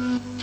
बहकीनी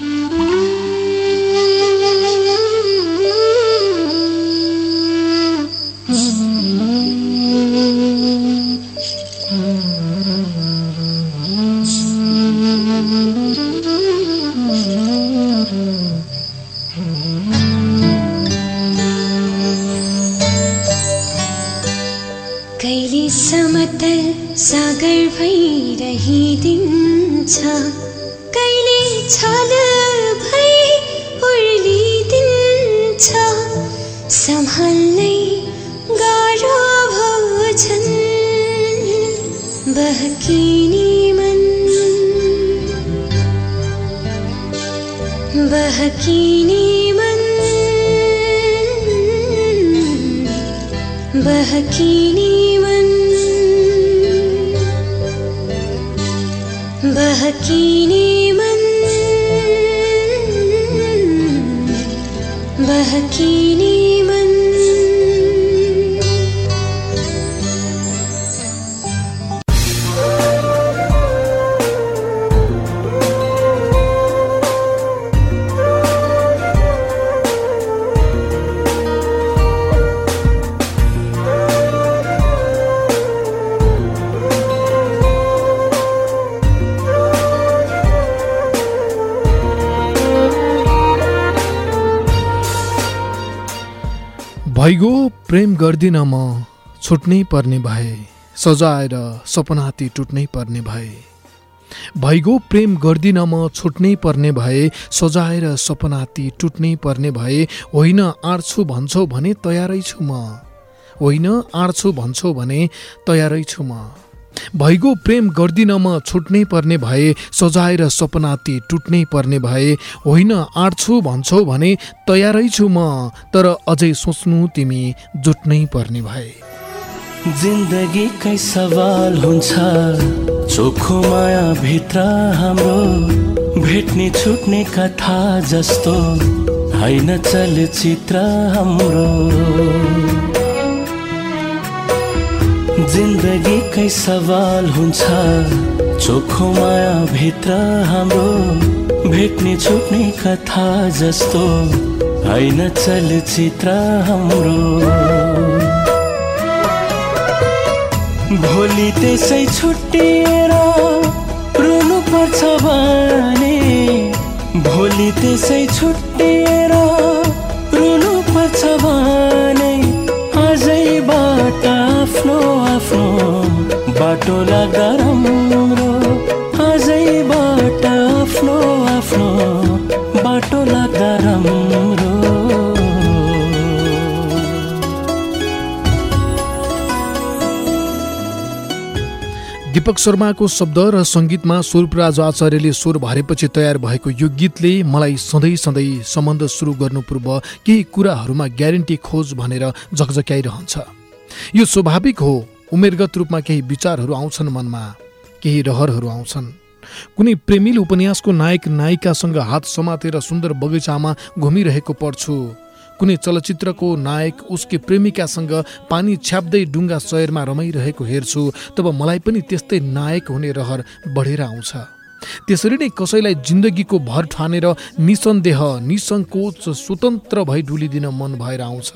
भइगो प्रेम गर्दिन म छुट्नै पर्ने भए। सजाएर सपनाती टुट्नै पर्ने भए। भइगो प्रेम गर्दिन म छुट्नै पर्ने भए। सजाएर सपनाती टुट्नै पर्ने भए। होइन आँट्छु भन्छौ भने तयारै छु म। होइन आँट्छु भन्छौ भने तयारै छु म। भइगो प्रेम गर्दिन म छुट्नै पर्ने भए सजाएर सपना ती टुट्नै पर्ने भए होइन आँट्छु भन्छौ भने तयारै छु म तर अझै सोच्नु तिमी जुट्नै पर्ने भए। जिन्दगीकै सवाल हुन्छ चोखो माया भित्र हाम्रो भेट्ने छुट्ने कथा जस्तो होइन चलचित्र हाम्रो। जिन्दगीकै सवाल हुन्छ। चोखो माया भित्र हाम्रो भेट्ने छुट्ने कथा जस्तो होइन चलचित्र हाम्रो। भोलि त्यसै छुट्टिएर रुनु पर्छ भने भोलि त्यसै छुट्टिएर रुनु पर्छ भने। आफ्नो बाटो लाग्दा राम्रो आजैबाट आफ्नो आफ्नो बाटो लाग्दा राम्रो दीपक शर्माको शब्द र सङ्गीतमा स्वरूपराज आचार्यले स्वर भरेपछि तयार भएको यो गीतले मलाई सधैँ सधैँ सम्बन्ध सुरु गर्नु पूर्व केही कुराहरूमा ग्यारेन्टी खोज भनेर झकझक्याइरहन्छ। यो स्वाभाविक हो उमेरगत रूपमा केही विचारहरू आउँछन् मनमा केही रहरहरू आउँछन्। कुनै प्रेमिल उपन्यासको नायक नायिकासँग हात समातेर सुन्दर बगैँचामा घुमिरहेको पढ्छु कुनै चलचित्रको नायक उसकी प्रेमिकासँग पानी छ्याप्दै डुङ्गा शहरमा रमाइरहेको हेर्छु तब मलाई पनि त्यस्तै नायक हुने रहर बढेर आउँछ। त्यसरी नै कसैलाई जिन्दगीको भर ठानेर निसन्देह निसङ्कोच स्वतन्त्र भई डुलिदिन मन भएर आउँछ।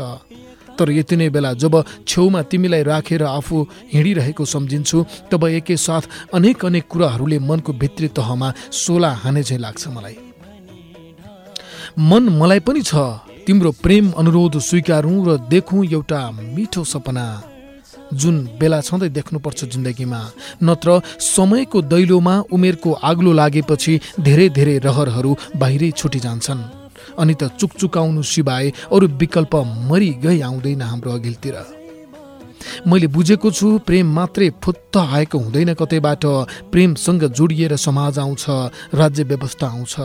तर यति नै बेला जब छेउमा तिमीलाई राखेर आफू हिँडिरहेको सम्झिन्छु तब एकैसाथ अनेक अनेक कुराहरूले मनको भित्री तहमा सोला हाने चाहिँ लाग्छ मलाई। मन मलाई पनि छ तिम्रो प्रेम अनुरोध स्वीकारौँ र देखौँ एउटा मिठो सपना। जुन बेला छँदै देख्नुपर्छ जिन्दगीमा नत्र समयको दैलोमा उमेरको आग्लो लागेपछि धेरै धेरै रहरहरू बाहिरै छुटिजान्छन्। अनि त चुकचुकाउनु सिवाय अरू विकल्प मरि गई आउँदैन हाम्रो अघिल्तिर। मैले बुझेको छु प्रेम मात्रै फुत्त आएको हुँदैन कतैबाट। प्रेमसँग जोडिएर समाज आउँछ राज्य व्यवस्था आउँछ।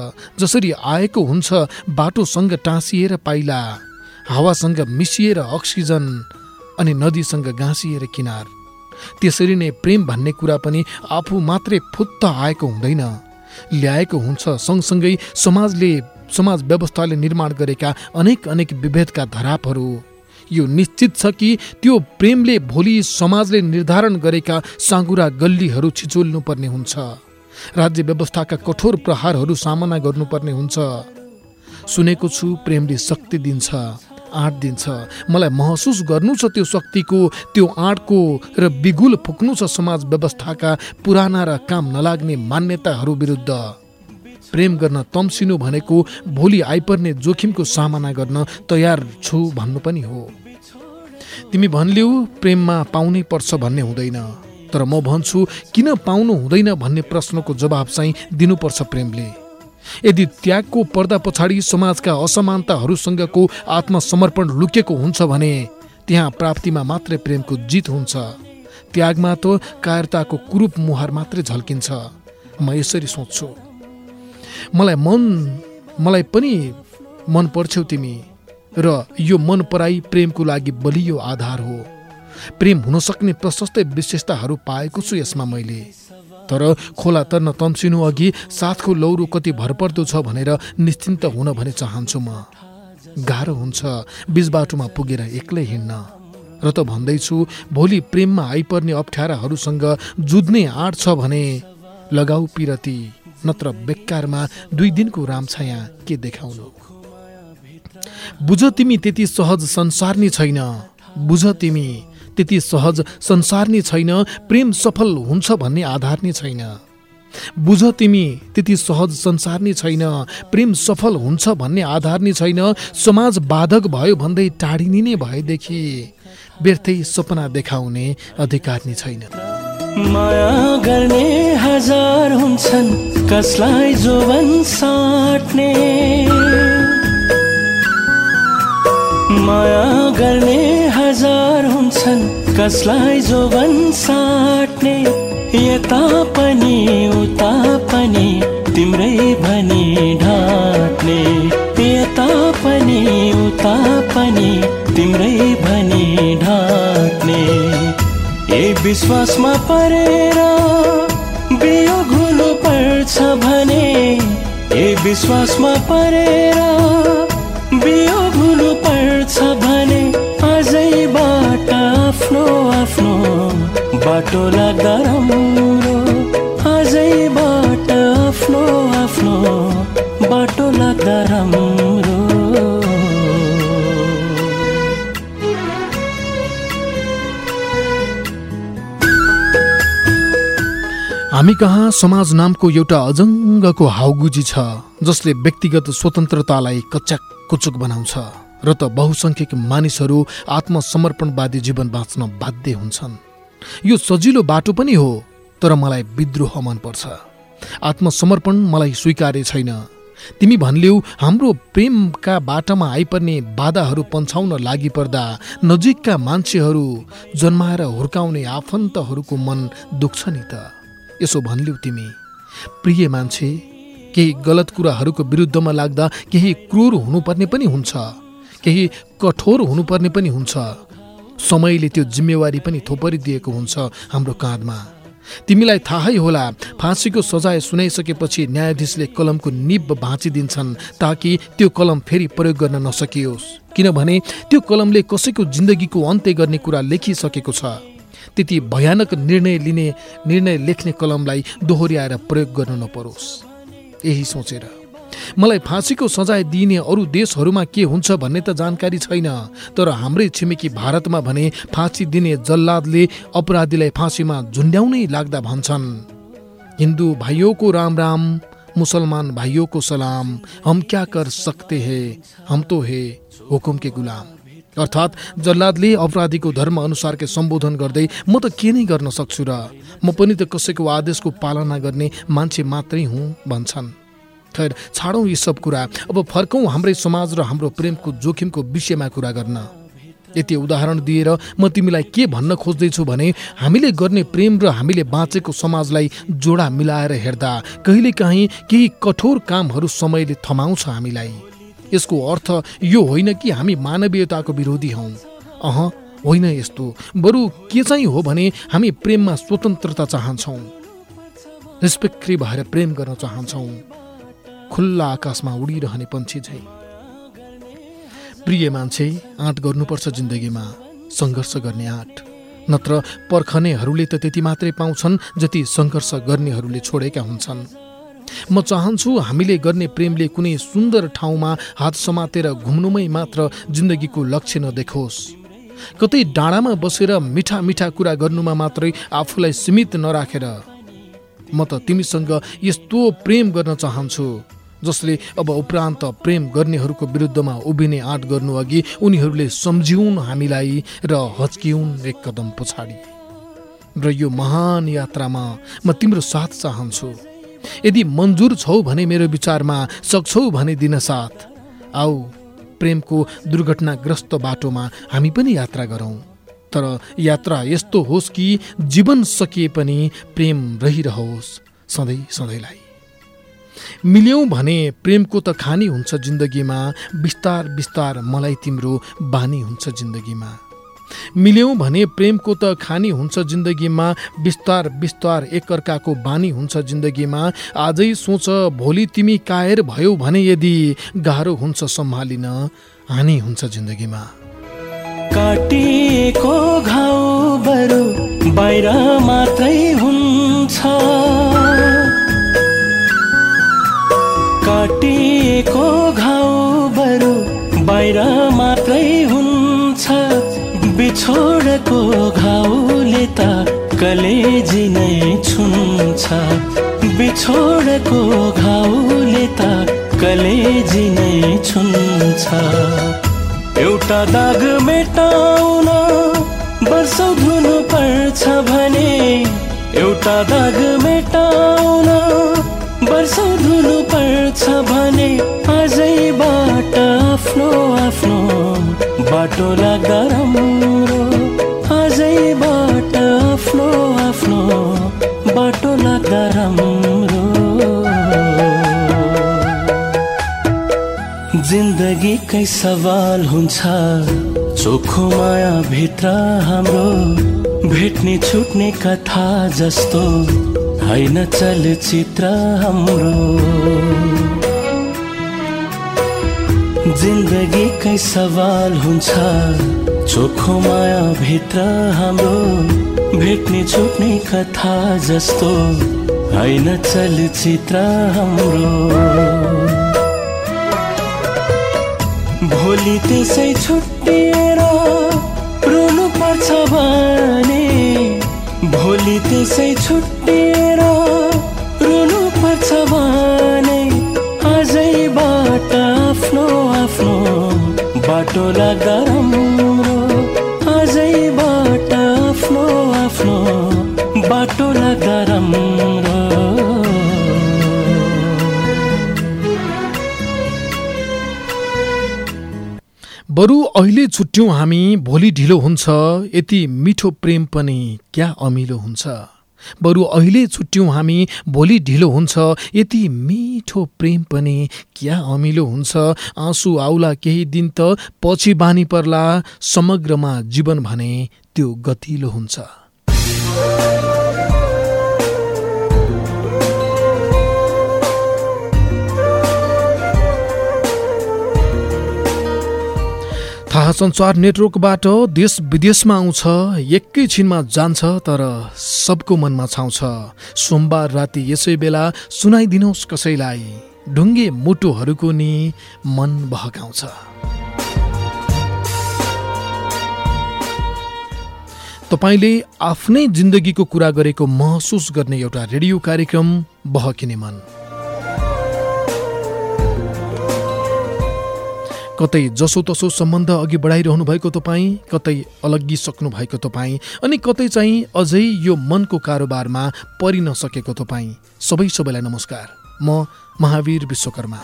जसरी आएको हुन्छ बाटोसँग टाँसिएर पाइला। हावासँग मिसिएर अक्सिजन अनि नदीसँग गाँसिएर किनार। त्यसरी नै प्रेम भन्ने कुरा पनि आफू मात्रै फुत्त आएको हुँदैन। ल्याएको हुन्छ। सँगसँगै समाजले समाज व्यवस्थाले निर्माण गरेका अनेक अनेक विभेदका धरापहरू। यो निश्चित छ कि त्यो प्रेमले भोलि समाजले निर्धारण गरेका साँगुरा गल्लीहरू छिचोल्नु पर्ने हुन्छ। राज्य व्यवस्थाका कठोर प्रहारहरू सामना गर्नुपर्ने हुन्छ। सुनेको छु प्रेमले शक्ति दिन्छ। आँट दिन्छ। मलाई महसुस गर्नु छ त्यो शक्तिको त्यो आँटको र बिगुल फुक्नु छ समाज व्यवस्थाका पुराना र काम नलाग्ने मान्यताहरू विरुद्ध। प्रेम गर्न तम्सिनु भनेको भोलि आइपर्ने जोखिमको सामना गर्न तयार छु भन्नु पनि हो। तिमी भन्ल्यौ प्रेममा पाउनै पर्छ भन्ने हुँदैन। तर म भन्छु किन पाउनु हुँदैन भन्ने प्रश्नको जवाब चाहिँ दिनुपर्छ प्रेमले। यदि त्यागको पर्दा पछाडि समाजका असमानताहरूसँगको आत्मसमर्पण लुकेको हुन्छ भने त्यहाँ प्राप्तिमा मात्रै प्रेमको जित हुन्छ। त्यागमा त कायरताको कुरूप मुहार मात्रै झल्किन्छ। म यसरी सोच्छु। मलाई मन मलाई पनि मन पर्छौ तिमी र यो मन पराई प्रेमको लागि बलियो आधार हो। प्रेम हुन सक्ने प्रशस्तै विशेषताहरू पाएको छु यसमा मैले। तर खोला तर्न तम्सिनु अघि साथको लौरो कति भरपर्दो छ भनेर निश्चिन्त हुन भने चाहन्छु म। गाह्रो हुन्छ बिच बाटोमा पुगेर एक्लै हिँड्न। र त भन्दैछु भोलि प्रेममा आइपर्ने अप्ठ्याराहरूसँग जुझ्ने आँट छ भने लगाऊ पिरती नत्र बेकारमा दुई दिनको रामछाया के देखाउनु? बुझ तिमी त्यति सहज संसार नै छैन। बुझ तिमी त्यति सहज संसार नै छैन प्रेम सफल हुन्छ भन्ने आधार नै छैन। बुझ तिमी त्यति सहज संसार नै छैन प्रेम सफल हुन्छ भन्ने आधार नै छैन समाज बाधक भयो भन्दै टाढिने नै भएदेखि व्यर्थै सपना देखाउने अधिकार नै छैन। माया गर्ने हजार हुन्छन् कसलाई जोवन साट्ने? माया गर्ने हजार हुन्छन् कसलाई जोवन साट्ने? यता पनि उता पनि तिम्रै भनी ढाट्ने। यता पनि उता पनि तिम्रै भनी ढाट्ने। ए विश्वासमा परेर बियो घुनु पर्छ भने ए विश्वासमा परेर बियो घुनु पर्छ भने आजैबाट आफ्नो आफ्नो बाटो लाग्दा राम्रो। आजैबाट आफ्नो आफ्नो बाटो लाग्दा राम्रो। हामी कहाँ समाज नामको एउटा अजङ्गको हाउगुजी छ जसले व्यक्तिगत स्वतन्त्रतालाई कच्याक कुचुक बनाउँछ र त बहुसङ्ख्यक मानिसहरू आत्मसमर्पणवादी जीवन बाँच्न बाध्य हुन्छन्। यो सजिलो बाटो पनि हो तर मलाई विद्रोह मनपर्छ। आत्मसमर्पण मलाई स्वीकार्य छैन। तिमी भन्ल्यौ हाम्रो प्रेमका बाटामा आइपर्ने बाधाहरू पन्छाउन लागि पर्दा नजिकका मान्छेहरू जन्माएर हुर्काउने आफन्तहरूको मन दुख्छ नि त। यसो भन्ल्यौ तिमी। प्रिय मान्छे केही गलत कुराहरूको विरुद्धमा लाग्दा केही क्रूर हुनुपर्ने पनि हुन्छ केही कठोर हुनुपर्ने पनि हुन्छ। समयले त्यो जिम्मेवारी पनि थोपरिदिएको हुन्छ हाम्रो काँधमा। तिमीलाई थाहै होला फाँसीको सजाय सुनाइसकेपछि न्यायाधीशले कलमको निब भाँचिदिन्छन् ताकि त्यो कलम फेरि प्रयोग गर्न नसकियोस्। किनभने त्यो कलमले कसैको जिन्दगीको अन्त्य गर्ने कुरा लेखिसकेको छ। त्यति भयानक निर्णय लिने निर्णय लेख्ने कलमलाई दोहोऱ्याएर प्रयोग गर्न नपरोस्। यही सोचेर। मलाई फाँसीको सजाय दिइने अरू देशहरूमा के हुन्छ भन्ने त जानकारी छैन तर हाम्रै छिमेकी भारतमा भने फाँसी दिने जल्लादले अपराधीलाई फाँसीमा झुन्ड्याउनै लाग्दा भन्छन्। हिन्दू भाइयों को राम राम मुसलमान भाइयों को सलाम हम क्या कर सकते हैं हम तो है हुकुम के गुलाम। अर्थात् जल्लादले अपराधीको धर्म अनुसारकै सम्बोधन गर्दै म त के नै गर्न सक्छु र? म पनि त कसैको आदेशको पालना गर्ने मान्छे मात्रै हुँ भन्छन्। खैर छाडौँ यी सब कुरा। अब फर्कौँ हाम्रै समाज र हाम्रो प्रेमको जोखिमको विषयमा कुरा गर्न। यति उदाहरण दिएर म तिमीलाई के भन्न खोज्दैछु भने हामीले गर्ने प्रेम र हामीले बाँचेको समाजलाई जोडा मिलाएर हेर्दा कहिलेकाहीँ केही कठोर कामहरू समयले थमाउँछ हामीलाई। यसको अर्थ यो होइन कि हामी मानवीयताको विरोधी हौँ। अह होइन यस्तो। बरु के चाहिँ हो भने हामी प्रेममा स्वतन्त्रता चाहन्छौँ। निष्पक्री भएर प्रेम गर्न चाहन्छौँ। खुल्ला आकाशमा उडिरहने पन्छी झै। प्रिय मान्छे आँट गर्नुपर्छ जिन्दगीमा सङ्घर्ष गर्ने आँट। नत्र पर्खनेहरूले त त्यति मात्रै पाउँछन् जति सङ्घर्ष गर्नेहरूले छोडेका हुन्छन्। म चाहन्छु हामीले गर्ने प्रेमले कुनै सुन्दर ठाउँमा हात समातेर घुम्नुमै मात्र जिन्दगीको लक्ष्य नदेखोस्। कतै डाँडामा बसेर मिठा मिठा कुरा गर्नुमा मात्रै आफूलाई सीमित नराखेर। म त तिमीसँग यस्तो प्रेम गर्न चाहन्छु जसले अब उपरान्त प्रेम गर्नेहरूको विरुद्धमा उभिने आँट गर्नु अघि उनीहरूले सम्झिउन् हामीलाई र हच्किउन् एक कदम पछाडि। र यो महान यात्रामा म तिम्रो साथ चाहन्छु। यदि मन्जुर छौ भने मेरो विचारमा सक्छौ भने दिन साथ। आऊ प्रेमको दुर्घटनाग्रस्त बाटोमा हामी पनि यात्रा गरौँ। तर यात्रा यस्तो होस् कि जीवन सकिए पनि प्रेम रहिरहोस् सधैँ सधैँलाई। मिल्यौँ भने प्रेमको त खानी हुन्छ जिन्दगीमा बिस्तार बिस्तार मलाई तिम्रो बानी हुन्छ जिन्दगीमा। मिल्यौँ भने प्रेमको त खानी हुन्छ जिन्दगीमा बिस्तार बिस्तार एकअर्काको बानी हुन्छ जिन्दगीमा। आजै सोच भोलि तिमी कायर भयौ भने यदि गाह्रो हुन्छ सम्हालिन हानि हुन्छ जिन्दगीमा। काटिएको घाउ बरु बाहिर मात्रै हुन्छ। काटिएको घाउ बरु बाहिर बिछोडको घाउले त कलेजी नै छुन्छ। बिछोडको घाउले त कलेजी नै छुन्छ। एउटा दाग मेटाउन वर्षौ धुनु पर्छ भने एउटा दाग मेटाउन वर्षौ धुनु पर्छ भने आजैबाट आफ्नो आफ्नो बाटो लाग्दा राम्रो आजैबाट आफ्नो आफ्नो बाटो लाग्दा राम्रो जिन्दगीकै सवाल हुन्छ चोखो माया भित्र हाम्रो भेट्ने छुट्ने कथा जस्तो होइन चलचित्र हाम्रो। जिन्दगीकै सवाल हुन्छ। चोखो माया भित्र हाम्रो भेट्ने छुट्ने कथा जस्तो होइन चलचित्र हाम्रो। भोलि त्यसै छुट्टिएर रुनु पर्छ भने भोलि त्यसै छुट्टिएर रुनु पर्छ भने। बाटो लाग्दा राम्रो आजैबाट आफ्नो आफ्नो बाटो लाग्दा राम्रो बरु अहिले छुट्यौँ हामी भोलि ढिलो हुन्छ यति मिठो प्रेम पनि क्या अमिलो हुन्छ? बरु अहिले छुट्यौँ हामी भोलि ढिलो हुन्छ। यति मिठो प्रेम पनि क्या अमिलो हुन्छ? आँसु आउला केही दिन त पछि बानी पर्ला। समग्रमा जीवन भने त्यो गतिलो हुन्छ। थाहा सञ्चार नेटवर्कबाट देश विदेशमा आउँछ एकैछिनमा जान्छ तर सबको मनमा छाउँछ। सोमबार राति यसै बेला सुनाइदिनुहोस् कसैलाई। ढुङ्गे मुटुहरूको नि मन बहकाउँछ तपाईँले आफ्नै जिन्दगीको कुरा गरेको महसुस गर्ने एउटा रेडियो कार्यक्रम बहकिने मन। कतै जसोतसो सम्बन्ध अघि बढाइरहनु भएको तपाईँ कतै अलग्गिसक्नु भएको तपाईँ अनि कतै चाहिँ अझै यो मनको कारोबारमा परि नसकेको तपाईँ। सबै सबैलाई नमस्कार। म महावीर विश्वकर्मा।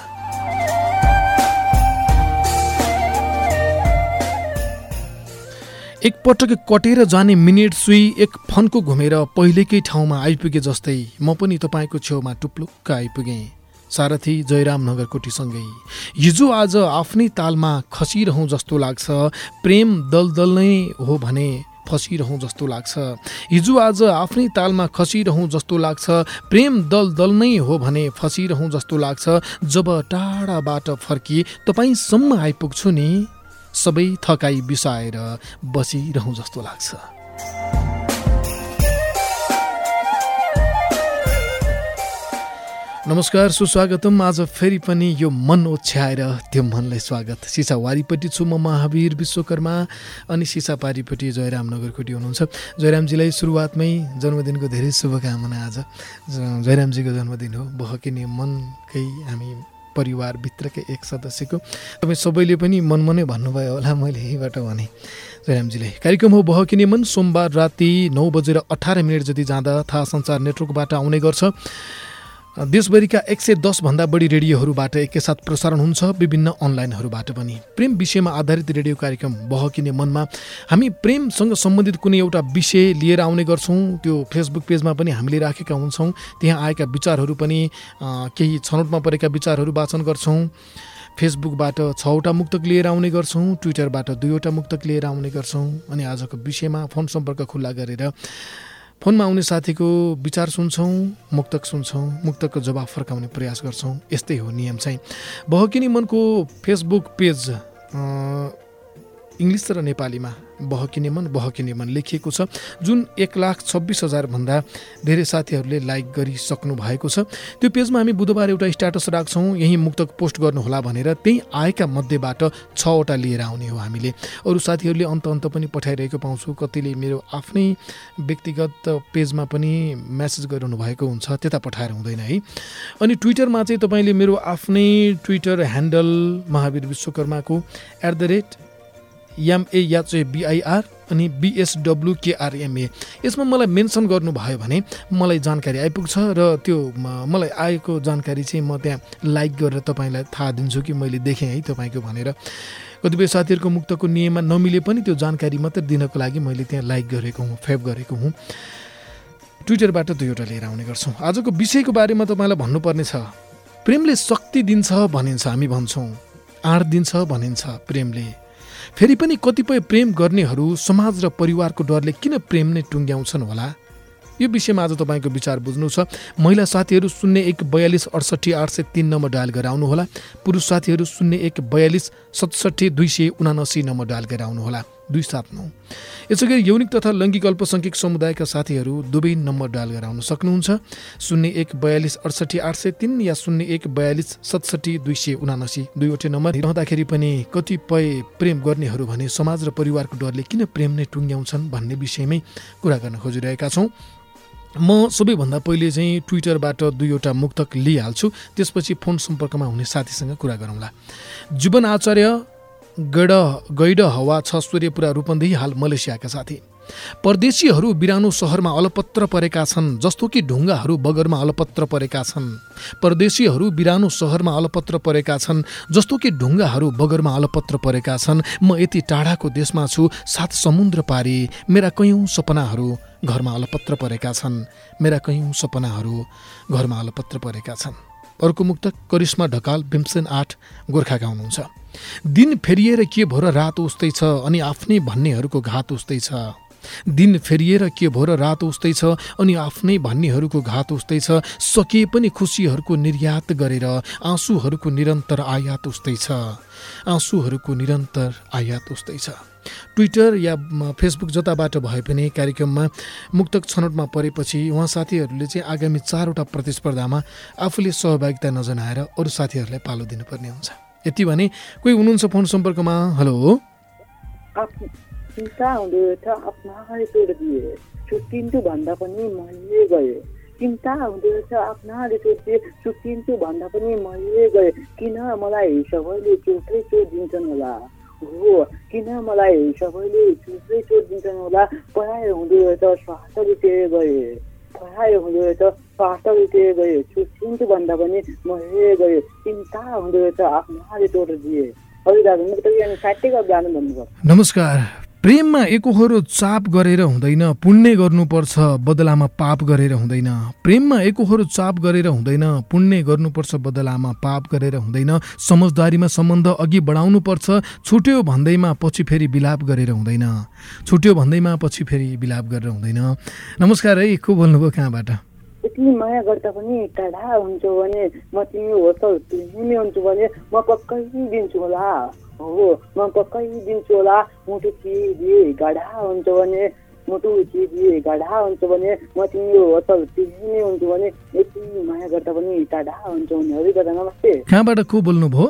एकपटक कटेर जाने मिनेट सुई एक फन्को घुमेर पहिलेकै ठाउँमा आइपुगे जस्तै म पनि तपाईँको छेउमा टुप्लुक्क आइपुगेँ। सारथी जयराम नगरकोटीसँगै हिजो आज आफ्नै तालमा खसिरहँ जस्तो लाग्छ प्रेम दलदल नै हो भने फसिरहँ जस्तो लाग्छ। हिजो आज आफ्नै तालमा खसिरहँ जस्तो लाग्छ प्रेम दल दल नै हो भने फसिरहँ जस्तो लाग्छ। जब टाढाबाट फर्की तपाईँसम्म आइपुग्छु नि सबै थकाइ बिसाएर बसिरहँ जस्तो लाग्छ। नमस्कार सुस्वागतम। आज फेरि पनि यो मन ओछ्याएर त्यो मनलाई स्वागत। सिसा वारिपट्टि छु म महावीर विश्वकर्मा अनि सिसा पारिपट्टि जयराम नगरकोटी हुनुहुन्छ। जयरामजीलाई सुरुवातमै जन्मदिनको धेरै शुभकामना आज। जयरामजीको जन्मदिन हो। बहकिने मनकै हामी परिवारभित्रकै एक सदस्यको। तपाईँ सबैले पनि मनमनै भन्नुभयो होला मैले यहीबाट भने। जयरामजीलाई कार्यक्रम हो बहकिने मन। सोमबार राति नौ बजेर अठार मिनट जति जाँदा थाहा सञ्चार नेटवर्कबाट आउने गर्छ। देशभरिका एक सय दसभन्दा बढी रेडियोहरूबाट एकैसाथ प्रसारण हुन्छ विभिन्न अनलाइनहरूबाट पनि। प्रेम विषयमा आधारित रेडियो कार्यक्रम बहकिने मनमा हामी प्रेमसँग सम्बन्धित कुनै एउटा विषय लिएर आउने गर्छौँ त्यो फेसबुक पेजमा पनि हामीले राखेका हुन्छौँ त्यहाँ आएका विचारहरू पनि केही छनौटमा परेका विचारहरू वाचन गर्छौँ। फेसबुकबाट छवटा मुक्तक लिएर आउने गर्छौँ ट्विटरबाट दुईवटा मुक्तक लिएर आउने गर्छौँ अनि आजको विषयमा फोन सम्पर्क खुल्ला गरेर फोनमा आउने साथीको विचार सुन्छौँ मुक्तक सुन्छौँ मुक्तकको जवाब फर्काउने प्रयास गर्छौँ यस्तै हो नियम चाहिँ। बहकिनी मनको फेसबुक पेज इङ्ग्लिस र नेपालीमा बहकिने मन बहकिने मन लेखिएको छ। जुन एक लाख छब्बिस हजारभन्दा धेरै साथीहरूले लाइक गरिसक्नु भएको छ। त्यो पेजमा हामी बुधबार एउटा स्ट्याटस राख्छौँ। यहीँ मुक्तक पोस्ट गर्नुहोला भनेर त्यही आएका मध्येबाट छवटा लिएर आउने हो हामीले। अरू साथीहरूले अन्त अन्त पनि पठाइरहेको पाउँछु। कतिले मेरो आफ्नै व्यक्तिगत पेजमा पनि म्यासेज गरिरहनु भएको हुन्छ। त्यता पठाएर हुँदैन है। अनि ट्विटरमा चाहिँ तपाईँले मेरो आफ्नै Twitter handle Mahavir विश्वकर्माको at the rate MA BIR अनि बिएसडब्लुकेआरएमए यसमा मलाई मेन्सन गर्नुभयो भने मलाई जानकारी आइपुग्छ र त्यो मलाई आएको जानकारी चाहिँ म त्यहाँ लाइक गरेर तपाईँलाई थाहा दिन्छु कि मैले देखेँ है तपाईँको भनेर। कतिपय साथीहरूको मुक्तको नियममा नमिले पनि त्यो जानकारी मात्रै दिनको लागि मैले त्यहाँ लाइक गरेको हुँ फेभ गरेको हुँ। ट्विटरबाट दुईवटा लिएर आउने गर्छौँ। आजको विषयको बारेमा तपाईँलाई भन्नुपर्ने छ प्रेमले शक्ति दिन्छ भनिन्छ हामी भन्छौँ। आँट दिन्छ भनिन्छ प्रेमले। फेरि पनि कतिपय प्रेम गर्नेहरू समाज र परिवारको डरले किन प्रेम नै टुङ्ग्याउँछन् होला? यो विषयमा आज तपाईँको विचार बुझ्नु छ। महिला साथीहरू शून्य एक बयालिस अडसट्ठी आठ सय तिन नम्बर डायल गरेर आउनुहोला पुरुष साथीहरू शून्य एक बयालिस सतसट्ठी दुई सय उनासी नम्बर डायल गरेर आउनुहोला दुई सात नौ यसै गरी यौनिक तथा लैङ्गिक अल्पसङ्ख्यक समुदायका साथीहरू दुवै नम्बर डायल गरेर आउन सक्नुहुन्छ। शून्य एक बयालिस अडसट्ठी आठ सय तिन या शून्य एक बयालिस सतसट्ठी दुई सय उनासी दुईवटै नम्बर रहँदाखेरि पनि कतिपय प्रेम गर्नेहरू भने समाज र परिवारको डरले किन प्रेम नै टुङ्ग्याउँछन् भन्ने विषयमै कुरा गर्न खोजिरहेका छौँ। म सबैभन्दा पहिले चाहिँ ट्विटरबाट दुईवटा मुक्तक लिइहाल्छु त्यसपछि फोन सम्पर्कमा हुने साथीसँग कुरा गरौँला। जीवन आचार्य गड गैड हवा छ सूर्यपुरा रूपन्देही हाल मलेसियाका साथी। परदेशीहरू बिरानो सहरमा अलपत्र परेका छन् जस्तो कि ढुङ्गाहरू बगरमा अलपत्र परेका छन्। परदेशीहरू बिरानो सहरमा अलपत्र परेका छन् जस्तो कि ढुङ्गाहरू बगरमा अलपत्र परेका छन्। म यति टाढाको देशमा छु सात समुद्र पारी मेरा कैयौँ सपनाहरू घरमा अलपत्र परेका छन्। मेरा कैयौँ सपनाहरू घरमा अलपत्र परेका छन्। अर्को मुक्तक करिश्मा ढकाल भीमसेन आठ गोर्खाका हुनुहुन्छ। दिन फेरिएर के भो र रात उस्तै छ अनि आफ्नै भन्नेहरूको घात उस्तै छ? दिन फेरिएर के भो र रात उस्तै छ अनि आफ्नै भन्नेहरूको घात उस्तै छ? सके पनि खुसीहरूको निर्यात गरेर आँसुहरूको निरन्तर आयात उस्तै छ। आँसुहरूको निरन्तर आयात उस्तै छ। ट्विटर या फेसबुक जताबाट भए पनि कार्यक्रममा मुक्तक छनौटमा परेपछि उहाँ साथीहरूले चाहिँ आगामी चारवटा प्रतिस्पर्धामा आफूले सहभागिता नजनाएर अरू साथीहरूलाई पालो दिनुपर्ने हुन्छ। यति भने कोही हुनुहुन्छ फोन सम्पर्कमा? हेलो? छुट्टिन्छु भन्दा पनि मैले गएँ। चिन्ता हुँदैछ आफ्नाले सोचे छुट्टिन्छु भन्दा पनि मैले गएँ। किन मलाई सबैले चोटै चोट दिन्छन् होला? हो किन मलाई सबैले चोटै चोट दिन्छन् होला? पढाइ हुँदैछ स्वार्थ बितेर गएँ। पढाइ हुँदैछ स्वार्थ बितेर गएँ छुट्टिन्छु भन्दा पनि मैले गएँ चिन्ता हुँदैछ आफ्नाले तोडिदिए अरू दाजु मुक्त अनि साहित्यको गानु भन्नुभयो। नमस्कार। प्रेममा एकहोरो चाप गरेर हुँदैन पुण्य गर्नुपर्छ बदलामा पाप गरेर हुँदैन। प्रेममा एकहोरो चाप गरेर हुँदैन पुण्य गर्नुपर्छ बदलामा पाप गरेर हुँदैन। समझदारीमा सम्बन्ध अघि बढाउनुपर्छ छुट्यो भन्दैमा पछि फेरि बिलाप गरेर हुँदैन। छुट्यो भन्दैमा पछि फेरि बिलाप गरेर हुँदैन। नमस्कार है को बोल्नुभयो कहाँबाट? यति माया गर्दा पनि टाढा भने म तिमी हो त तिमी हुन्छु भने म पक्कै दिन्छु होला। हो म पक्कै दिन्छु होला। मुटु चिरी गाढा हुन्छ भने मुटु चिरिए गाढा हुन्छ भने म तिम्रो असल तिमी नै हुन्छु भने यति माया गर्दा पनि टाढा हुन्छ भने हरि दादा नमस्ते। कहाँबाट को बोल्नुभयो?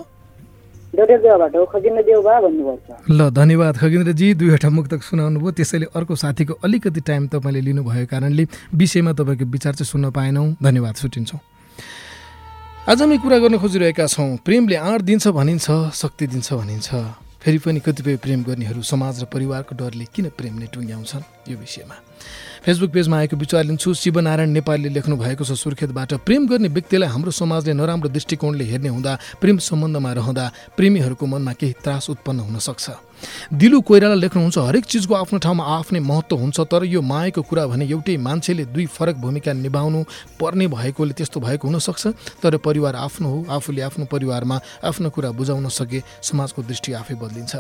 ल धन्यवाद खगेन्द्रजी दुईवटा मुक्तक सुनाउनु भयो त्यसैले अर्को साथीको अलिकति टाइम तपाईँले लिनुभएको कारणले विषयमा तपाईँको विचार चाहिँ सुन्न पाएनौँ। धन्यवाद छुट्टिन्छौँ आज हामी कुरा गर्न खोजिरहेका छौँ। प्रेमले आँट दिन्छ भनिन्छ शक्ति दिन्छ भनिन्छ। फेरि पनि कतिपय प्रेम गर्नेहरू समाज र परिवारको डरले किन प्रेम नै टुङ्ग्याउँछन्? यो विषयमा। फेसबुक पेजमा आएको विचार लिन्छु शिवनारायण नेपालले लेख्नु भएको छ सुर्खेतबाट प्रेम गर्ने व्यक्तिलाई हाम्रो समाजले नराम्रो दृष्टिकोणले हेर्ने हुँदा प्रेम सम्बन्धमा रहँदा प्रेमीहरूको मनमा केही त्रास उत्पन्न हुन सक्छ। दिलु कोइराला लेख्नुहुन्छ हरेक चिजको आफ्नो ठाउँमा आफ्नै महत्त्व हुन्छ तर यो मायाको कुरा भने एउटै मान्छेले दुई फरक भूमिका निभाउनु पर्ने भएकोले त्यस्तो भएको हुनसक्छ। तर परिवार आफ्नो हो आफूले आफ्नो परिवारमा आफ्नो कुरा बुझाउन सके समाजको दृष्टि आफै बदलिन्छ।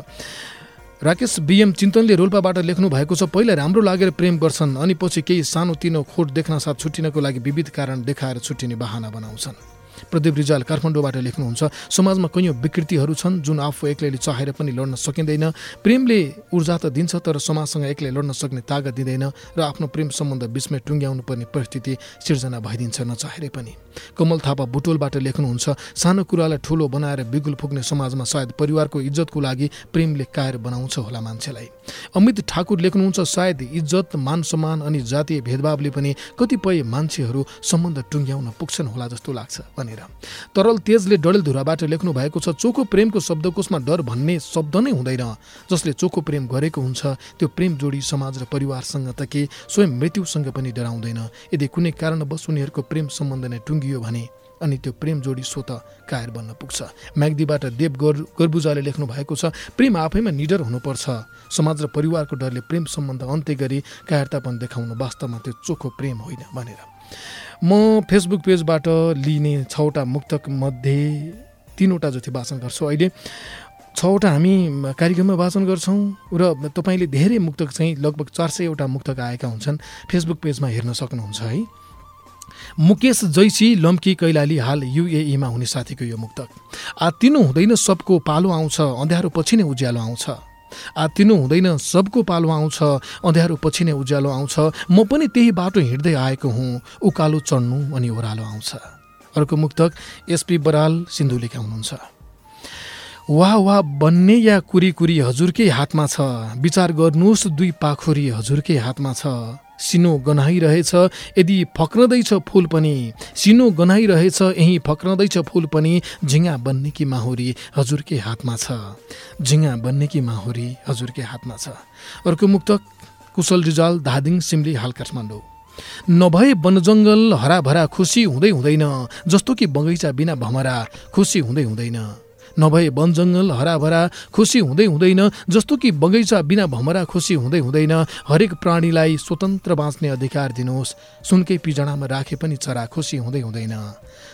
राकेश बिएम चिन्तनले रोल्पाबाट लेख्नु भएको छ पहिला राम्रो लागेर प्रेम गर्छन् अनि पछि केही सानोतिनो खोट देख्न साथ छुट्टिनको लागि विविध कारण देखाएर छुट्टिने बहाना बनाउँछन्। प्रदीप रिजाल काठमाडौँबाट लेख्नुहुन्छ। समाजमा कैयौँ विकृतिहरू छन् जुन आफू एक्लैले चाहेर पनि लड्न सकिँदैन। प्रेमले ऊर्जा त दिन्छ तर समाजसँग एक्लै लड्न सक्ने तागत दिँदैन र आफ्नो प्रेम सम्बन्ध बिचमै टुङ्ग्याउनु पर्ने परिस्थिति सिर्जना भइदिन्छ नचाहेरै पनि। कमल थापा बुटोलबाट लेख्नुहुन्छ सानो कुरालाई ठुलो बनाएर बिगुल फुक्ने समाजमा सायद परिवारको इज्जतको लागि प्रेमले कायर बनाउँछ होला मान्छेलाई। अमित ठाकुर लेख्नुहुन्छ सायद इज्जत मान सम्मान अनि जातीय भेदभावले पनि कतिपय मान्छेहरू सम्बन्ध टुङ्ग्याउन पुग्छन् होला जस्तो लाग्छ। भनेर। तरल तेजले डडेलधुराबाट लेख्नु भएको छ चोखो प्रेमको शब्दकोशमा डर भन्ने शब्द नै हुँदैन। जसले चोखो प्रेम गरेको हुन्छ त्यो प्रेम जोडी समाज र परिवारसँग त के स्वयं मृत्युसँग पनि डराउँदैन। यदि कुनै कारणवश उनीहरूको प्रेम सम्बन्ध नै टुङ्गियो भने अनि त्यो प्रेम जोडी स्वत कायर बन्न पुग्छ। म्याग्दीबाट देव गर गर्बुजाले लेख्नु भएको छ प्रेम आफैमा निडर हुनुपर्छ। समाज र परिवारको डरले प्रेम सम्बन्ध अन्त्य गरी कायरतापन देखाउनु वास्तवमा त्यो चोखो प्रेम होइन भनेर। म फेसबुक पेजबाट लिने छवटा मुक्तक मध्ये तिनवटा जति वाचन गर्छु अहिले छवटा हामी कार्यक्रममा वाचन गर्छौँ र तपाईँले धेरै मुक्तक चाहिँ लगभग चार सयवटा मुक्तक आएका हुन्छन् फेसबुक पेजमा हेर्न सक्नुहुन्छ है। मुकेश जैसी लम्की कैलाली हाल युएईमा हुने साथीको यो मुक्तक। आत्तिनु हुँदैन सबको पालो आउँछ अँध्यारो पछि नै उज्यालो आउँछ। आत्तिनु हुँदैन सबको पालो आउँछ अँध्यारो पछि नै उज्यालो आउँछ। म पनि त्यही बाटो हिँड्दै आएको हुँ उकालो चढ्नु अनि ओह्रालो आउँछ। अर्को मुक्तक एसपी बराल सिन्धुलेका हुनुहुन्छ वाह वाह बन्ने या कुरी कुरी हजुरकै हातमा छ। विचार गर्नुहोस् दुई पाखुरी हजुरकै हातमा छ। सिनो गनाइरहेछ यदि फक्रँदैछ फुल पनि। सिनो गनाइरहेछ यहीँ फक्रँदैछ फुल पनि। झिङ्गा बन्ने कि माहुरी हजुरकै हातमा छ। झिङ्गा बन्ने कि माहुरी हजुरकै हातमा छ। अर्को मुक्तक कुशल रिजाल धादिङ सिमली हाल काठमाडौँ नभए वनजङ्गल हराभरा खुसी हुँदै हुँदैन जस्तो कि बगैँचा बिना भमरा खुसी हुँदै हुँदैन। नभए वनजङ्गल हराभरा खुसी हुँदै हुँदैन जस्तो कि बगैँचा बिना भमरा खुसी हुँदै हुँदैन हरेक प्राणीलाई स्वतन्त्र बाँच्ने अधिकार दिनुहोस्। सुनकै पिजडामा राखे पनि चरा खुसी हुँदै हुँदैन।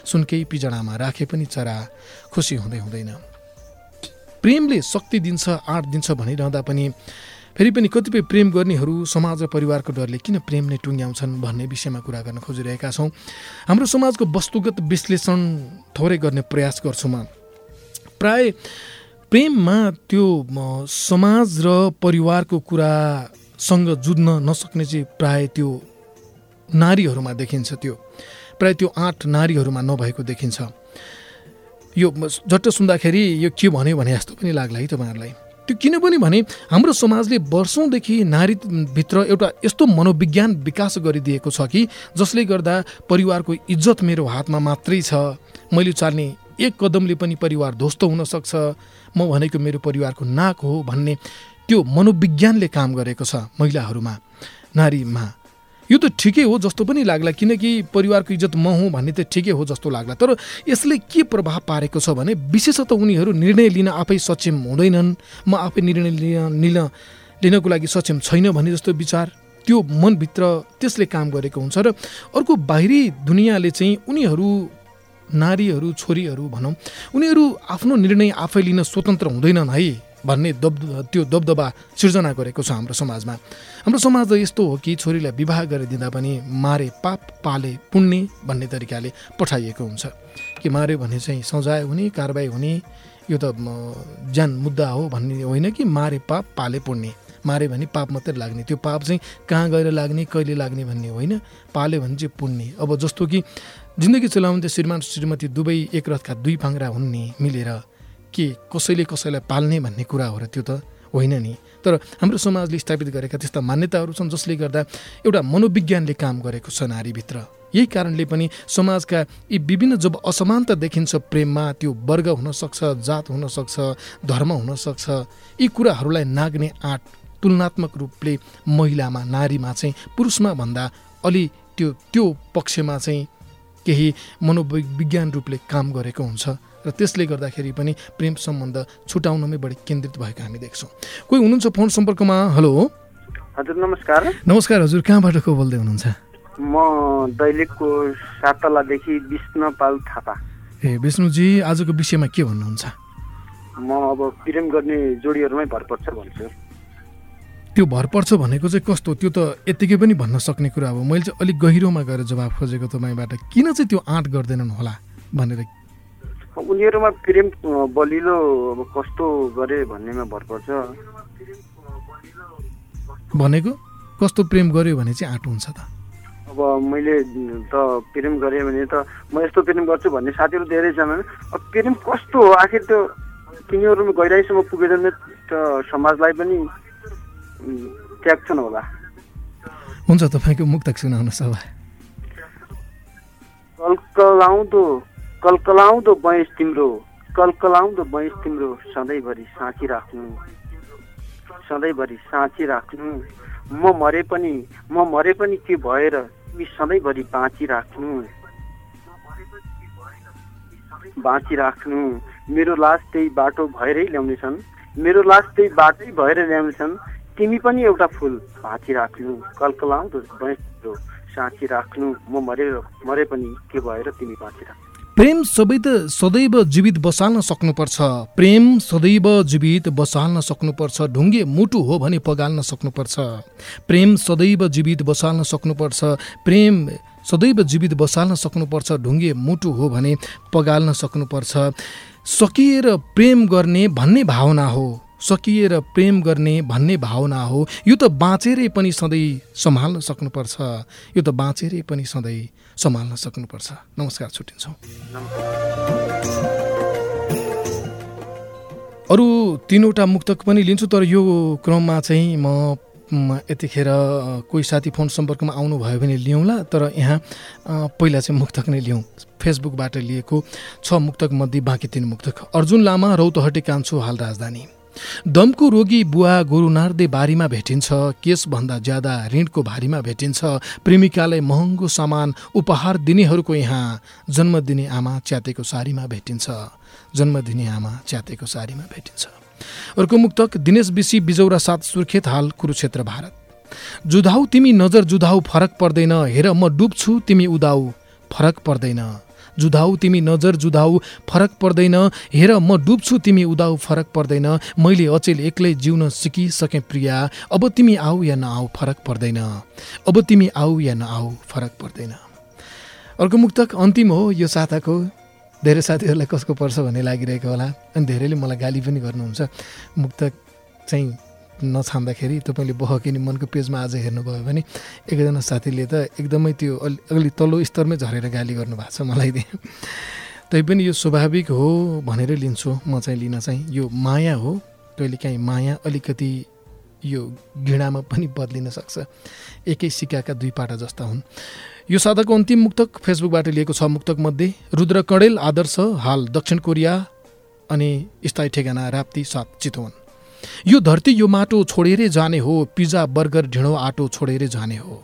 सुनकै पिजडामा राखे पनि चरा खुसी हुँदै हुँदैन। प्रेमले शक्ति दिन्छ आँट दिन्छ भनिरहँदा पनि फेरि पनि कतिपय प्रेम गर्नेहरू समाज र परिवारको डरले किन प्रेम नै टुङ्ग्याउँछन् भन्ने विषयमा कुरा गर्न खोजिरहेका छौँ। हाम्रो समाजको वस्तुगत विश्लेषण थोरै गर्ने प्रयास गर्छु म। प्राय प्रेममा त्यो समाज र परिवारको कुरासँग जुझ्न नसक्ने चाहिँ प्राय त्यो नारीहरूमा देखिन्छ त्यो। प्राय त्यो आँट नारीहरूमा नभएको देखिन्छ। यो झट्ट सुन्दाखेरि यो के भन्यो भने जस्तो पनि लाग्ला है तपाईँहरूलाई। त्यो किनभने भने हाम्रो समाजले वर्षौँदेखि नारीभित्र एउटा यस्तो मनोविज्ञान विकास गरिदिएको छ कि जसले गर्दा परिवारको इज्जत मेरो हातमा मात्रै छ मैले चाल्ने एक कदमले पनि परिवार ध्वस्त हुनसक्छ। म भनेको मेरो परिवारको नाक हो भन्ने त्यो मनोविज्ञानले काम गरेको छ महिलाहरूमा नारीमा। यो त ठिकै हो जस्तो पनि लाग्ला किनकि परिवारको इज्जत म हुँ भन्ने त ठिकै हो जस्तो लाग्ला। तर यसले के प्रभाव पारेको छ भने विशेषतः उनीहरू निर्णय लिन आफै सक्षम हुँदैनन्। म आफै निर्णय लिन लिन लिनको लागि सक्षम छैन भन्ने जस्तो विचार। त्यो मनभित्र त्यसले काम गरेको हुन्छ र अर्को बाहिरी दुनियाँले चाहिँ उनीहरू नारीहरू छोरीहरू भनौँ उनीहरू आफ्नो निर्णय आफै लिन स्वतन्त्र हुँदैनन् है भन्ने दब त्यो दबदबा सिर्जना गरेको छ हाम्रो समाजमा। हाम्रो समाज त यस्तो हो कि छोरीलाई विवाह गरिदिँदा पनि मारे पाप पाले पुण्य भन्ने तरिकाले पठाइएको हुन्छ। कि माऱ्यो भने चाहिँ सजाय हुने कारवाही हुने यो त ज्यान मुद्दा हो भन्ने होइन कि मारे पाप पाले पुण्य। मारे भने पाप मात्रै लाग्ने। त्यो पाप चाहिँ कहाँ गएर लाग्ने कहिले लाग्ने भन्ने होइन। पाल्यो भने चाहिँ पुण्य। अब जस्तो कि जिन्दगी चलाउने श्रीमान श्रीमती दुवै एक रथका दुई पाङ्रा हुन् नि मिलेर के कसैले कसैलाई पाल्ने भन्ने कुरा हो र त्यो त होइन नि। तर हाम्रो समाजले स्थापित गरेका त्यस्ता मान्यताहरू छन् जसले गर्दा एउटा मनोविज्ञानले काम गरेको छ नारीभित्र यही कारणले पनि समाजका यी विभिन्न जब असमानता देखिन्छ प्रेममा त्यो वर्ग हुनसक्छ जात हुनसक्छ धर्म हुनसक्छ यी कुराहरूलाई नाग्ने आँट तुलनात्मक रूपले महिलामा नारीमा चाहिँ पुरुषमा भन्दा अलि त्यो त्यो पक्षमा चाहिँ केही मनोविज्ञान रूपले काम गरेको हुन्छ र त्यसले गर्दाखेरि पनि प्रेम सम्बन्ध छुटाउनमै बढी केन्द्रित भएको हामी देख्छौँ। कोही हुनुहुन्छ फोन सम्पर्कमा? हेलो? हजुर नमस्कार। नमस्कार हजुर कहाँबाट को बोल्दै हुनुहुन्छ? म दैलेखको सातलादेखि विष्णुपाल थापा। ए विष्णुजी आजको विषयमा के भन्नुहुन्छ? म अब प्रेम गर्ने जोडीहरूमै भर पर्छ भन्छु। त्यो भर पर्छ भनेको चाहिँ कस्तो? त्यो त यत्तिकै पनि भन्न सक्ने कुरा हो। मैले चाहिँ अलिक गहिरोमा गएर जवाब खोजेको तपाईँबाट किन चाहिँ त्यो आँट गर्दैनन् होला भनेर? उनीहरूमा प्रेम बलिलो अब कस्तो गरे भन्नेमा भर पर्छ। भनेको? कस्तो प्रेम गर्यो भने चाहिँ आँट हुन्छ त? अब मैले त प्रेम गरेँ भने त म यस्तो प्रेम गर्छु भन्ने साथीहरू धेरै छन् अब प्रेम कस्तो हो? आखिर त्यो तिनीहरूमा गहिराइसम्म पुगेर त समाजलाई पनि त्याग्छन् होला। हुन्छ तपाईँको मुक्तक सुनाउनुहोस् अब कलकलाउँदो कलकलाउँदो बैंस तिम्रो कलकलाउँदो बैंस तिम्रो सधैँभरि साँची राख्नु। सधैँभरि साँची राख्नु। म मरे पनि म मरे पनि के भएर तिमी सधैँभरि बाँचिराख्नु बाँचिराख्नु मेरो लास त्यही बाटो भएरै ल्याउनेछन्। मेरो लास त्यही बाटै भएर ल्याउनेछन्। तिमी पनि एउटा फुल भाँचिराख्नु कलकलाउँदो बैंस तिम्रो साँची राख्नु म मरेर मरे पनि के भएर तिमी बाँचिराख्नु प्रेम सबै त सदैव जीवित बसाल्न सक्नुपर्छ। प्रेम सदैव जीवित बसाल्न सक्नुपर्छ। ढुङ्गे मुटु हो भने पगाल्न सक्नुपर्छ। प्रेम सदैव जीवित बसाल्न सक्नुपर्छ। प्रेम सदैव जीवित बसाल्न सक्नुपर्छ। ढुङ्गे मुटु हो भने पगाल्न सक्नुपर्छ। सकिएर प्रेम गर्ने भन्ने भावना हो। सकिएर प्रेम गर्ने भन्ने भावना हो। यो त बाँचेरै पनि सधैँ सम्हाल्न सक्नुपर्छ। यो त बाँचेरै पनि सधैँ सम्हाल्न सक्नुपर्छ। नमस्कार छुट्टिन्छौँ। अरू तिनवटा मुक्तक पनि लिन्छु तर यो क्रममा चाहिँ म यतिखेर कोही साथी फोन सम्पर्कमा आउनुभयो भने लिउँला तर यहाँ पहिला चाहिँ मुक्तक नै लिउँ। फेसबुकबाट लिएको छ मुक्तक मध्ये बाँकी तिन मुक्तक। अर्जुन लामा रौतहटे कान्छु हाल राजधानी। दमको रोगी बुवा गोरु नार्दे बारीमा भेटिन्छ केसभन्दा ज्यादा ऋणको भारीमा भेटिन्छ प्रेमिकालाई महँगो सामान उपहार दिनेहरूको यहाँ जन्म दिने आमा च्यातेको सारीमा भेटिन्छ जन्म दिने आमा च्यातेको सारीमा भेटिन्छ। अर्को मुक्तक दिनेश बिसी बिजौरा सात सुर्खेत हाल कुरुक्षेत्र भारत। जुधाउ तिमी नजर जुधाउ फरक पर्दैन हेर म डुब्छु तिमी उदाउ फरक पर्दैन। जुधाउ तिमी नजर जुधाउ फरक पर्दैन। हेर म डुब्छु तिमी उदाउ फरक पर्दैन। मैले अचेल एक्लै जिउन सिकिसकेँ प्रिया। अब तिमी आऊ या नआऊ फरक पर्दैन। अब तिमी आऊ या नआऊ फरक पर्दैन। अर्को मुक्तक अन्तिम हो यो साताको। धेरै साथीहरूलाई कसको पर्छ भन्ने लागिरहेको होला। अनि धेरैले मलाई गाली पनि गर्नुहुन्छ। मुक्तक चाहिँ नछाम्दाखेरि तपाईँले बहकिने मनको पेजमा आज हेर्नुभयो भने एकजना साथीले त एकदमै त्यो अलि अलि तल्लो स्तरमै झरेर गाली गर्नुभएको छ मलाई तैपनि यो स्वाभाविक हो भनेरै लिन्छु। म चाहिँ लिन चाहिँ यो माया हो। कहिलेकाहीँ माया अलिकति यो घृणामा पनि बदलिन सक्छ। एकै सिक्काका दुई पाटा जस्ता हुन्। यो साताको अन्तिम मुक्तक फेसबुकबाट लिएको छ मुक्तक मध्ये रुद्र कडेल आदर्श हाल दक्षिण कोरिया अनि स्थायी ठेगाना राप्ती सात चितवन। यो धरती यो माटो छोडेरै जाने हो पिज्जा बर्गर ढिँडो आटो छोडेरै जाने हो।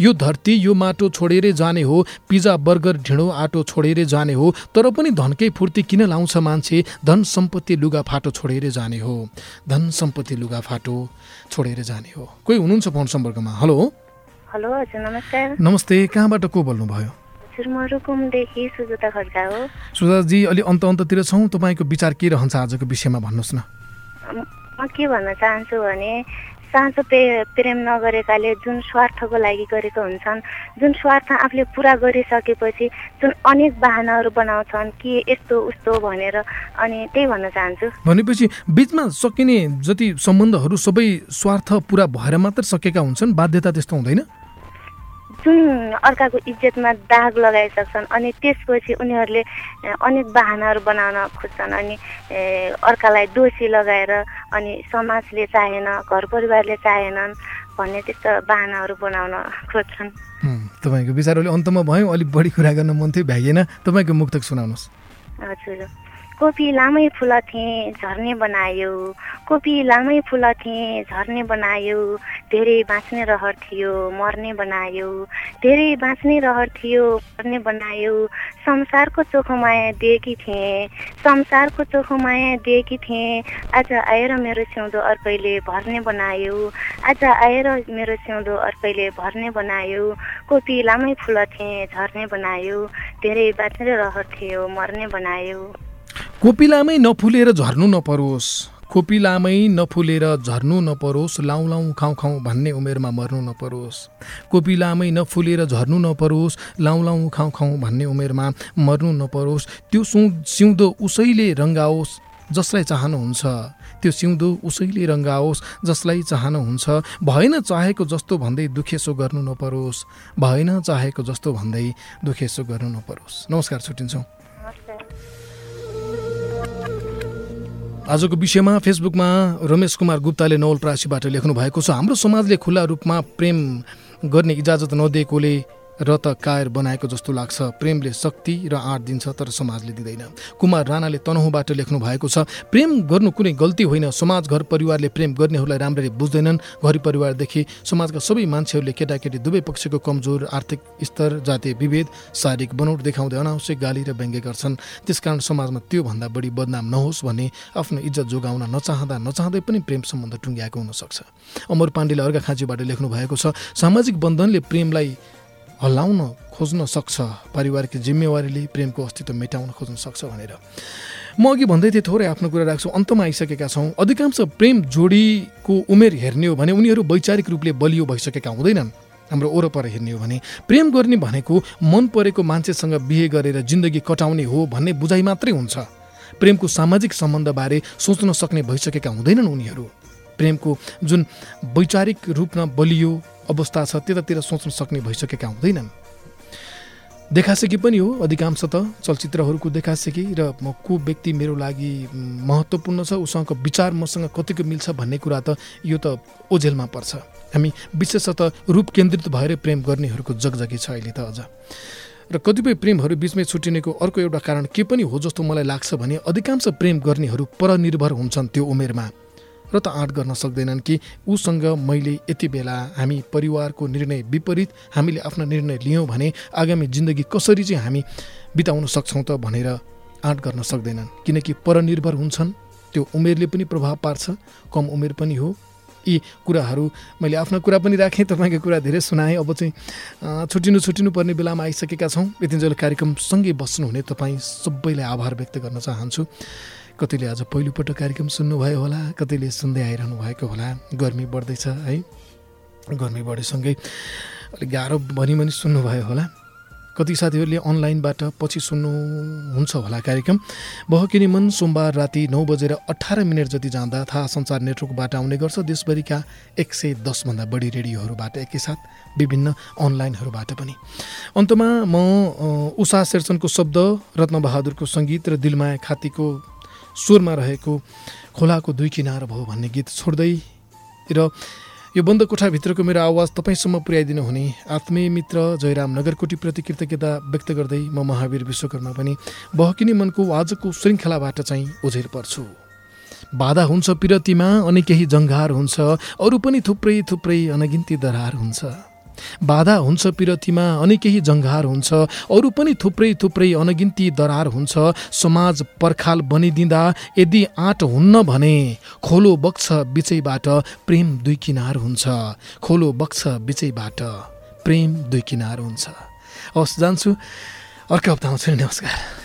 यो धरती यो माटो छोडेरै जाने हो पिज्जा बर्गर ढिँडो आटो छोडेरै जाने हो तर पनि धनकै फुर्ती किन लाउँछ मान्छे? धन सम्पत्ति लुगा फाटो छोडेरै जाने हो। धन सम्पत्ति लुगा फाटो छोडेरै जाने हो। कोही हुनुहुन्छ फोन सम्पर्कमा? हेलो? हेलो हजुर नमस्कार। नमस्ते कहाँबाट को बोल्नुभयो? हजुर म रुकुमदेखि सुजुता खड्का हो। सुजाजी अलि अन्त अन्ततिर छौँ। तपाईँको विचार के रहन्छ आजको विषयमा भन्नुहोस् न। के भन्न चाहन्छु भने साँचो पे प्रेम नगरेकाले जुन स्वार्थको लागि गरेको हुन्छन् जुन स्वार्थ आफूले पुरा गरिसकेपछि जुन अनेक बाहनाहरू बनाउँछन् कि यस्तो उस्तो भनेर अनि त्यही भन्न चाहन्छु। भनेपछि बिचमा सकिने जति सम्बन्धहरू सबै स्वार्थ पुरा भएर मात्र सकेका हुन्छन् बाध्यता त्यस्तो हुँदैन? जुन अर्काको इज्जतमा दाग लगाइसक्छन् अनि त्यसपछि उनीहरूले अनेक बाहनाहरू बनाउन खोज्छन् अनि अर्कालाई दोषी लगाएर अनि समाजले चाहेन घर परिवारले चाहेनन् भन्ने त्यस्तो बाहनाहरू बनाउन खोज्छन्। तपाईँको विचार अलि अन्तमा भयो अलिक बढी कुरा गर्न मन थियो भ्याइएन तपाईँको मुक्तक सुनाउनुहोस्। हजुर। कोपी लामै फुलथे झर्ने बनायो। कोपी लामै फुलथे झर्ने बनायो। धेरै बाँच्ने रहर थियो मर्ने बनायो। धेरै बाँच्ने रहर थियो मर्ने बनायो। संसारको चोखो माया दिएकी थिएँ संसारको चोखो माया दिएकी थिएँ। आज आएर मेरो सिउँदो अर्कैले भर्ने बनायो। आज आएर मेरो सिउँदो अर्कैले भर्ने बनायो। कोपी लामै फुलथे झर्ने बनायो। धेरै बाँच्ने रहर थियो मर्ने बनायो। कोपिलामै नफुलेर झर्नु नपरोस्। कोपिलामै नफुलेर झर्नु नपरोस्। लाउँ लाउँ खाउँ खाउँ भन्ने उमेरमा मर्नु नपरोस्। कोपिलामै नफुलेर झर्नु नपरोस्। लाउँ लाउँ खाउँ खाउँ भन्ने उमेरमा मर्नु नपरोस्। त्यो सु सिउँदो उसैले रङ्गाओस् जसलाई चाहनुहुन्छ। त्यो सिउँदो उसैले रङ्गाओस् जसलाई चाहनुहुन्छ। भएन चाहेको जस्तो भन्दै दुखेसो गर्नु नपरोस्। भएन चाहेको जस्तो भन्दै दुखेसो गर्नु नपरोस्। नमस्कार छुट्टिन्छौँ। आजको विषयमा फेसबुकमा रमेश कुमार गुप्ताले नवलप्रासीबाट लेख्नु भएको छ। हाम्रो समाजले खुल्ला रूपमा प्रेम गर्ने इजाजत नदिएकोले र त कायर बनाएको जस्तो लाग्छ। प्रेमले शक्ति र आँट दिन्छ तर समाजले दिँदैन। कुमार राणाले तनहुँबाट लेख्नु भएको छ प्रेम गर्नु कुनै गल्ती होइन। समाज घर परिवारले प्रेम गर्नेहरूलाई राम्ररी बुझ्दैनन्। घर परिवारदेखि समाजका सबै मान्छेहरूले केटाकेटी दुवै पक्षको कमजोर आर्थिक स्तर जातीय विभेद शारीरिक बनौट देखाउँदै अनावश्यक गाली र व्यङ्ग्य गर्छन्। त्यसकारण समाजमा त्योभन्दा बढी बदनाम नहोस् भन्ने आफ्नो इज्जत जोगाउन नचाहँदा नचाहँदै पनि प्रेम सम्बन्ध टुङ्ग्याएको हुनसक्छ। अमर पाण्डेले अर्घाखाँचीबाट लेख्नु भएको छ सामाजिक बन्धनले प्रेमलाई हल्लाउन खोज्न सक्छ पारिवारिक जिम्मेवारीले प्रेमको अस्तित्व मेटाउन खोज्न सक्छ भनेर। म अघि भन्दै थिएँ थोरै आफ्नो कुरा राख्छु अन्तमा आइसकेका छौँ। अधिकांश प्रेम जोडीको उमेर हेर्ने हो भने उनीहरू वैचारिक रूपले बलियो भइसकेका हुँदैनन्। हाम्रो वरपर हेर्ने हो भने प्रेम गर्ने भनेको मन परेको मान्छेसँग बिहे गरेर जिन्दगी कटाउने हो भन्ने बुझाइ मात्रै हुन्छ। प्रेमको सामाजिक सम्बन्धबारे सोच्न सक्ने भइसकेका हुँदैनन् उनीहरू। प्रेमको जुन वैचारिक रूपमा बलियो अवस्था छ त्यतातिर सोच्न सक्ने भइसकेका हुँदैनन्। देखासेकी पनि हो अधिकांश त चलचित्रहरूको देखासेकी र म को व्यक्ति मेरो लागि महत्त्वपूर्ण छ उसँगको विचार मसँग कतिको मिल्छ भन्ने कुरा त यो त ओझेलमा पर्छ। हामी विशेषतः रूप केन्द्रित भएर प्रेम गर्नेहरूको जगजगी छ अहिले त अझ। र कतिपय प्रेमहरू बिचमै छुट्टिनेको अर्को एउटा कारण के पनि हो जस्तो मलाई लाग्छ भने अधिकांश प्रेम गर्नेहरू परनिर्भर हुन्छन् त्यो उमेरमा। र त आँट गर्न सक्दैनन् कि उसँग मैले यति बेला हामी परिवारको निर्णय विपरीत हामीले आफ्नो निर्णय लियौँ भने आगामी जिन्दगी कसरी चाहिँ हामी बिताउन सक्छौँ त भनेर आँट गर्न सक्दैनन्। किनकि परनिर्भर हुन्छन् त्यो उमेरले पनि प्रभाव पार्छ कम उमेर पनि हो। यी कुराहरू मैले आफ्नो कुरा पनि राखेँ तपाईँको कुरा धेरै सुनाएँ। अब चाहिँ छुट्टिनु छुट्टिनु पर्ने बेलामा आइसकेका छौँ। यतिन्जेल कार्यक्रमसँगै बस्नुहुने तपाईँ सबैलाई आभार व्यक्त गर्न चाहन्छु। कतिले आज पहिलोपटक कार्यक्रम सुन्नुभयो होला कतिले सुन्दै आइरहनु भएको होला। गर्मी बढ्दैछ है। गर्मी बढेसँगै अलिक गाह्रो भनी पनि सुन्नुभयो होला। कति साथीहरूले अनलाइनबाट पछि सुन्नुहुन्छ होला कार्यक्रम। बहकिनी मन सोमबार राति नौ बजेर अठार मिनट जति जाँदा थाहा सञ्चार नेटवर्कबाट आउने गर्छ। देशभरिका एक सय दसभन्दा बढी रेडियोहरूबाट एकैसाथ विभिन्न अनलाइनहरूबाट पनि। अन्तमा म उषा शेरचनको शब्द रत्नबहादुरको सङ्गीत र दिलमाया खातीको स्वरमा रहेको खोलाको दुई किनार भयो भन्ने गीत छोड्दै र यो बन्द कोठाभित्रको मेरो आवाज तपाईँसम्म पुर्याइदिनु हुने आत्मीय मित्र जयराम नगरकोटीप्रति कृतज्ञता व्यक्त गर्दै म महावीर विश्वकर्मा पनि बहकिने मनको आजको श्रृङ्खलाबाट चाहिँ ओझेल पर्छु। बाधा हुन्छ पिरतीमा अनि केही जङ्घार हुन्छ अरू पनि थुप्रै थुप्रै अनगिन्ती दरार हुन्छ। बाधा हुन्छ पिरतीमा अनि केही जङ्घार हुन्छ। अरू पनि थुप्रै थुप्रै अनगिन्ती दरार हुन्छ। समाज पर्खाल बनिदिँदा यदि आँट हुन्न भने खोलो बग्छ बिचैबाट प्रेम दुई किनार हुन्छ। खोलो बग्छ बिचैबाट प्रेम दुई किनार हुन्छ। हवस् जान्छु। अर्को हप्ता आउँछु नमस्कार।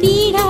suspira.